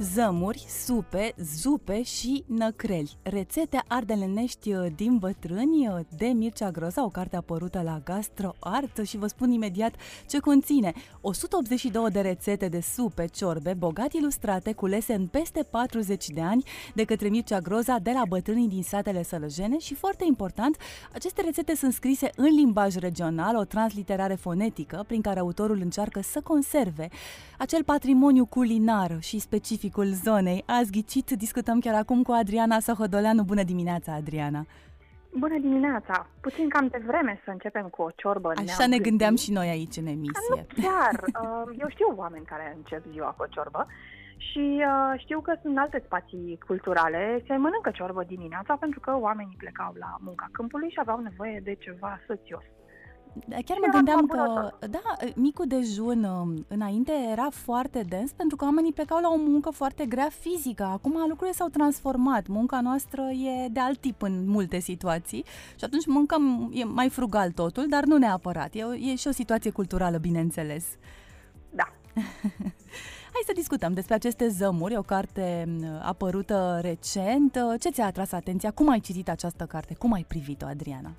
Zămuri, supe, zupe și năcreli. Rețete ardelenești uh, din bătrâni uh, de Mircea Groza, o carte apărută la GastroArt și vă spun imediat ce conține. 182 de rețete de supe, ciorbe, bogat ilustrate, culese în peste 40 de ani de către Mircea Groza de la bătrânii din satele sălăjene și foarte important, aceste rețete sunt scrise în limbaj regional, o transliterare fonetică prin care autorul încearcă să conserve acel patrimoniu culinar și specificul zonei. Azi ghicit, discutăm chiar acum cu Adriana Sohodoleanu. Bună dimineața, Adriana! Bună dimineața! Puțin cam de vreme să începem cu o ciorbă Așa ne gândeam și noi aici în emisie. Nu chiar! Uh, eu știu oameni care încep ziua cu o ciorbă și uh, știu că sunt alte spații culturale. Se mănâncă ciorbă dimineața pentru că oamenii plecau la munca câmpului și aveau nevoie de ceva sățios. Chiar mă gândeam că, da, micul dejun um, înainte era foarte dens pentru că oamenii plecau la o muncă foarte grea fizică. Acum lucrurile s-au transformat. Munca noastră e de alt tip în multe situații și atunci mâncăm, e mai frugal totul, dar nu neapărat. E, e și o situație culturală, bineînțeles. Da. Hai să discutăm despre aceste zămuri, o carte um, apărută recent. Ce ți-a atras atenția? Cum ai citit această carte? Cum ai privit-o, Adriana?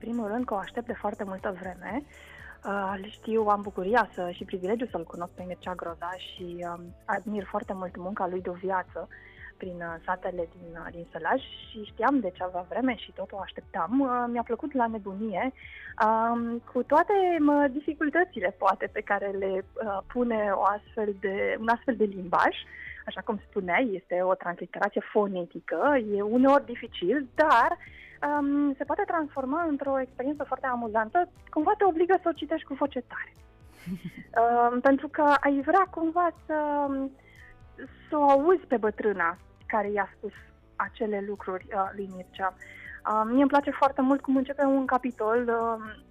Primul rând că o aștept de foarte multă vreme. Uh, știu, am bucuria să, și privilegiu să-l cunosc pe Mircea Groza și uh, admir foarte mult munca lui de o viață prin uh, satele din, uh, din Sălaj și știam de ceva vreme și tot o așteptam. Uh, mi-a plăcut la nebunie, uh, cu toate uh, dificultățile, poate, pe care le uh, pune o astfel de, un astfel de limbaj. Așa cum spuneai, este o transliterație fonetică, e uneori dificil, dar uh, um, se poate transforma într-o experiență foarte amuzantă, cumva te obligă să o citești cu voce tare. um, pentru că ai vrea cumva să, să o auzi pe bătrâna care i-a spus acele lucruri uh, lui Mircea. Uh, mie îmi place foarte mult cum începe un capitol, uh,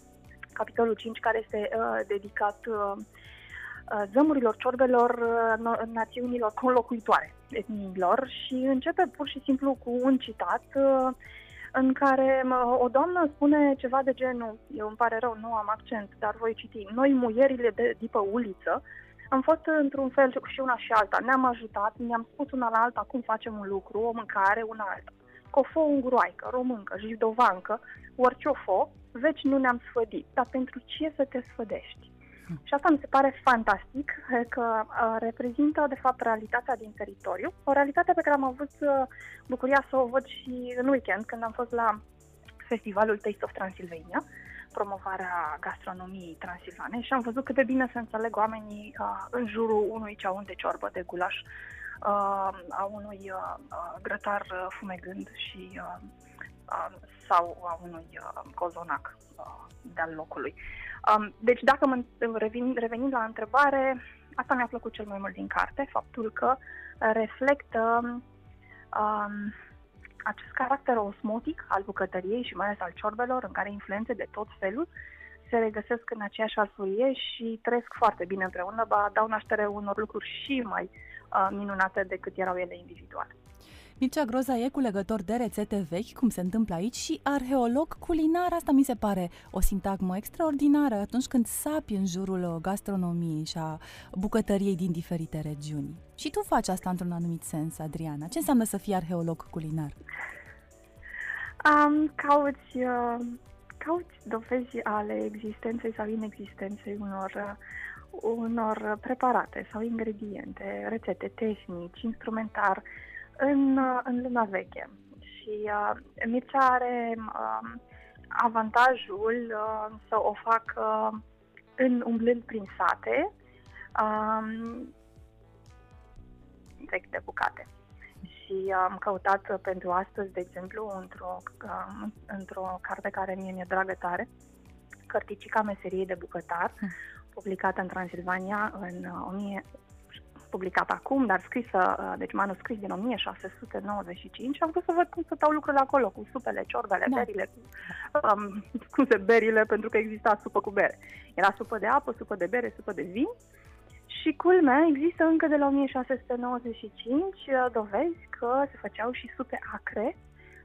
capitolul 5, care este uh, dedicat uh, uh, zămurilor, ciorbelor, uh, națiunilor conlocuitoare, etniilor și începe pur și simplu cu un citat uh, în care o doamnă spune ceva de genul, eu îmi pare rău, nu am accent, dar voi citi, noi muierile de, de pe uliță, am fost într-un fel și una și alta, ne-am ajutat, ne-am spus una la alta cum facem un lucru, o mâncare, una alta. Cofo unguroaică, româncă, jidovancă, orice o fo, veci nu ne-am sfădit, dar pentru ce să te sfădești? Și asta mi se pare fantastic, că uh, reprezintă, de fapt, realitatea din teritoriu. O realitate pe care am avut uh, bucuria să o văd și în weekend, când am fost la festivalul Taste of Transylvania, promovarea gastronomiei transilvane și am văzut cât de bine se înțeleg oamenii uh, în jurul unui ceaun de ciorbă de gulaș, uh, a unui uh, grătar uh, fumegând și uh, uh, sau a unui uh, cozonac uh, de-al locului. Um, deci dacă mă revin, revenind la întrebare, asta mi-a plăcut cel mai mult din carte, faptul că reflectă um, acest caracter osmotic al bucătăriei și mai ales al ciorbelor, în care influențe de tot felul se regăsesc în aceeași alfurie și trăiesc foarte bine împreună, ba dau naștere unor lucruri și mai uh, minunate decât erau ele individuale. Mircea Groza e culegător de rețete vechi, cum se întâmplă aici, și arheolog culinar. Asta mi se pare o sintagmă extraordinară atunci când sapi în jurul gastronomiei și a bucătăriei din diferite regiuni. Și tu faci asta într-un anumit sens, Adriana. Ce înseamnă să fii arheolog culinar? Um, cauți, uh, cauți dovezi ale existenței sau inexistenței unor uh, unor preparate sau ingrediente, rețete, tehnici, instrumentar în, în lumea veche. Și uh, Mircea are uh, avantajul uh, să o facă în umblând prin sate, um, vechi de bucate. Și am căutat pentru astăzi, de exemplu, într-o, uh, într-o carte care mie mi-e dragă tare, Cărticica meseriei de bucătar, hm. publicată în Transilvania în 1000, publicat acum, dar scrisă, uh, deci manuscris din 1695 am vrut să văd cum stau lucrurile acolo, cu supele, ciorbele, da. berile, cu, um, scuze, berile, pentru că exista supă cu bere. Era supă de apă, supă de bere, supă de vin și culmea, există încă de la 1695 uh, dovezi că se făceau și supe acre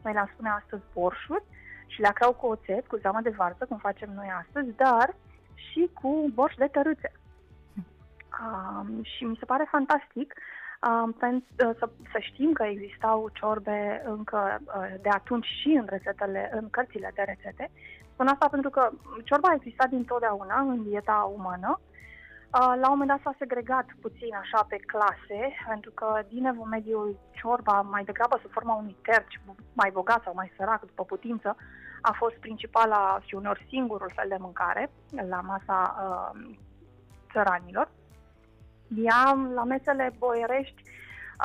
noi le-am spune astăzi borșuri și le acrau cu oțet, cu zeamă de varză, cum facem noi astăzi, dar și cu borș de tărâțe. Um, și mi se pare fantastic um, pentru, uh, să, să știm că existau ciorbe încă uh, de atunci și în rețetele, în cărțile de rețete. Spun asta pentru că ciorba a existat dintotdeauna în dieta umană. Uh, la un moment dat s-a segregat puțin așa pe clase, pentru că din evul mediu ciorba mai degrabă sub forma unui terci mai bogat sau mai sărac după putință a fost principala și unor singurul fel de mâncare la masa uh, țăranilor. Ea, la mesele boierești,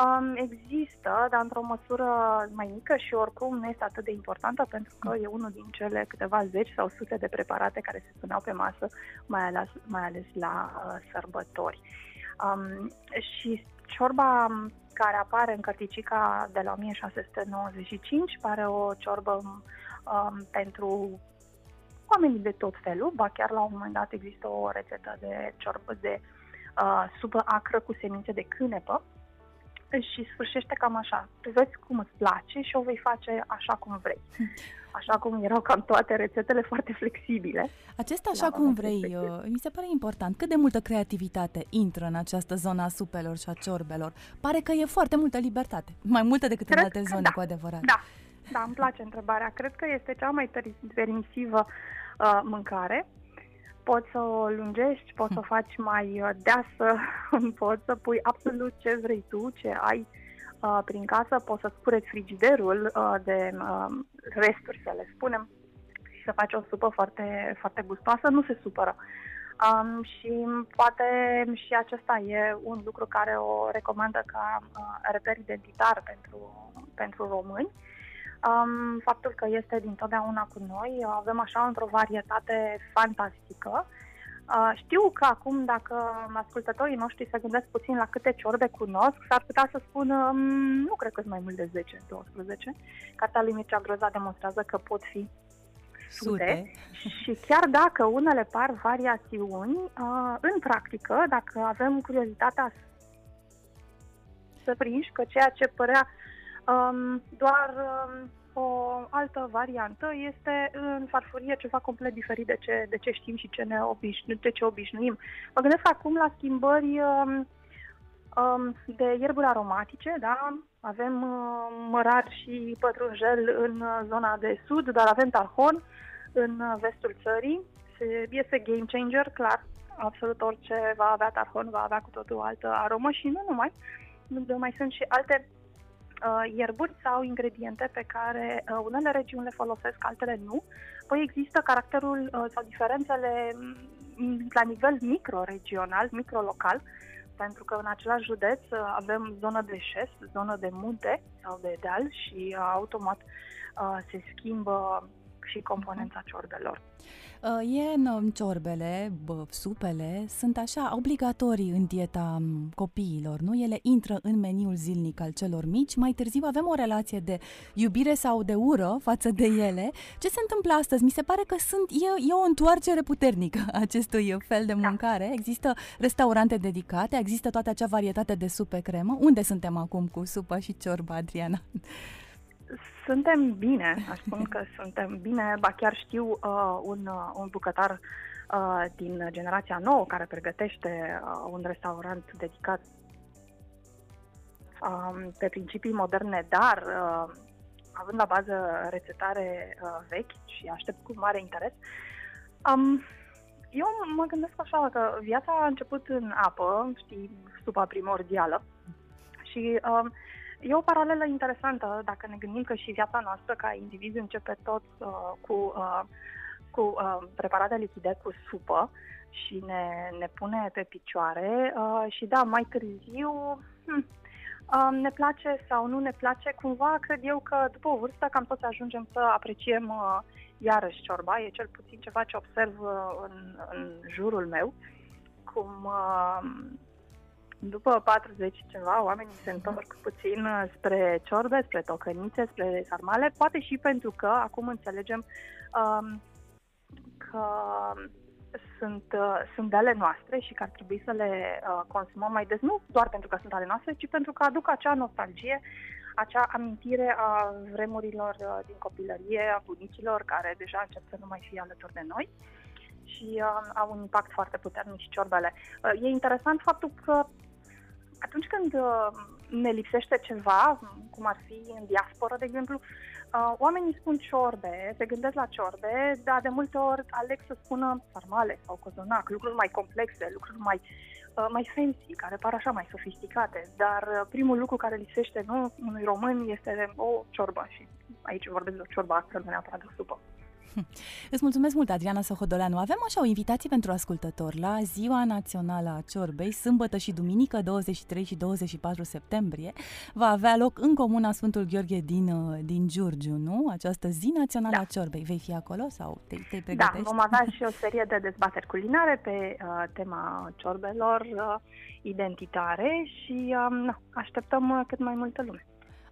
um, există, dar într-o măsură mai mică și oricum nu este atât de importantă pentru că e unul din cele câteva zeci sau sute de preparate care se puneau pe masă, mai ales, mai ales la uh, sărbători. Um, și ciorba care apare în cărticica de la 1695 pare o ciorbă um, pentru oamenii de tot felul, ba chiar la un moment dat există o rețetă de ciorbă de uh, supă acră cu semințe de cânepă și sfârșește cam așa. Tu vezi cum îți place și o vei face așa cum vrei. Așa cum erau cam toate rețetele foarte flexibile. Acesta așa cum vrei, uh, mi se pare important. Cât de multă creativitate intră în această zona a supelor și a ciorbelor? Pare că e foarte multă libertate, mai multă decât Cred în alte zone, da. cu adevărat. Da, da, îmi place întrebarea. Cred că este cea mai permisivă uh, mâncare. Poți să o lungești, poți să o faci mai uh, deasă, poți să pui absolut ce vrei tu, ce ai uh, prin casă, poți să scureți frigiderul uh, de uh, resturi, să le spunem, și să faci o supă foarte, foarte gustoasă, nu se supără. Um, și poate și acesta e un lucru care o recomandă ca uh, reper identitar pentru, pentru români. Um, faptul că este dintotdeauna cu noi, avem așa într-o varietate fantastică. Uh, știu că acum, dacă ascultătorii noștri se gândesc puțin la câte ciorbe cunosc, s-ar putea să spună, um, nu cred că sunt mai mult de 10-12. Cartea lui Mircea Groza demonstrează că pot fi sute. Și chiar dacă unele par variațiuni, uh, în practică, dacă avem curiozitatea să prinși că ceea ce părea Um, doar um, o altă variantă este în farfurie ceva complet diferit de ce, de ce știm și ce ne obișnu, de ce obișnuim. Mă gândesc acum la schimbări um, um, de ierburi aromatice, da? Avem uh, mărar și pătrunjel în zona de sud, dar avem tarhon în vestul țării. Este game changer, clar. Absolut orice va avea tarhon va avea cu totul o altă aromă și nu numai. Mai sunt și alte uh, ierburi sau ingrediente pe care uh, unele regiuni le folosesc, altele nu. Păi există caracterul uh, sau diferențele mm, la nivel micro-regional, micro-local, pentru că în același județ uh, avem zonă de șest, zonă de munte sau de deal și uh, automat uh, se schimbă și componența ciorbelor. Uh, e în ciorbele, bă, supele, sunt așa obligatorii în dieta copiilor, nu? Ele intră în meniul zilnic al celor mici, mai târziu avem o relație de iubire sau de ură față de ele. Ce se întâmplă astăzi? Mi se pare că sunt, e, e o întoarcere puternică acestui fel de da. mâncare. Da. Există restaurante dedicate, există toată acea varietate de supe cremă. Unde suntem acum cu supă și ciorba, Adriana? Suntem bine, aș spune că suntem bine, ba chiar știu uh, un, uh, un bucătar uh, din generația nouă care pregătește uh, un restaurant dedicat uh, pe principii moderne, dar uh, având la bază rețetare uh, vechi și aștept cu mare interes. Um, eu mă gândesc așa că viața a început în apă, știi, supa primordială și uh, E o paralelă interesantă dacă ne gândim că și viața noastră ca indivizi începe tot uh, cu, uh, cu uh, preparate lichide, cu supă și ne, ne pune pe picioare uh, și da, mai târziu hm, uh, ne place sau nu ne place, cumva cred eu că după o vârstă cam toți ajungem să apreciem uh, iarăși ciorba, e cel puțin ceva ce observ uh, în, în jurul meu, cum uh, după 40 ceva, oamenii se întorc puțin uh, spre ciorbe, spre tocănițe, spre sarmale, poate și pentru că acum înțelegem um, că sunt, uh, sunt de ale noastre și că ar trebui să le uh, consumăm mai des, nu doar pentru că sunt ale noastre, ci pentru că aduc acea nostalgie, acea amintire a vremurilor uh, din copilărie, a bunicilor care deja încep să nu mai fie alături de noi și uh, au un impact foarte puternic și ciorbele. Uh, e interesant faptul că atunci când uh, ne lipsește ceva, cum ar fi în diaspora, de exemplu, uh, oamenii spun ciorbe, se gândesc la ciorbe, dar de multe ori aleg să spună sarmale sau cozonac, lucruri mai complexe, lucruri mai, uh, mai fancy, care par așa mai sofisticate. Dar uh, primul lucru care lipsește nu, unui român este o ciorbă și aici vorbesc de o ciorbă astfel, nu neapărat de o supă. Îți mulțumesc mult, Adriana Sohodoleanu. Avem așa o invitație pentru ascultători la Ziua Națională a Ciorbei, sâmbătă și duminică, 23 și 24 septembrie. Va avea loc în comuna Sfântul Gheorghe din, uh, din Giurgiu, nu? Această zi națională da. a Ciorbei. Vei fi acolo sau te, te pregătești? Da, vom avea și o serie de dezbateri culinare pe uh, tema ciorbelor uh, identitare și uh, așteptăm uh, cât mai multă lume.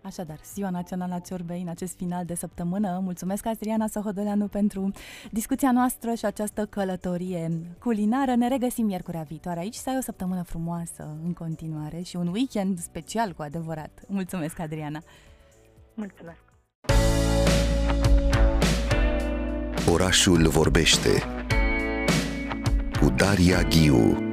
Așadar, Ziua Națională a Ciorbei în acest final de săptămână. Mulțumesc, Adriana Sohodoleanu, pentru discuția noastră și această călătorie culinară. Ne regăsim miercurea viitoare aici să ai o săptămână frumoasă în continuare și un weekend special cu adevărat. Mulțumesc, Adriana! Mulțumesc! Orașul vorbește cu Daria Ghiu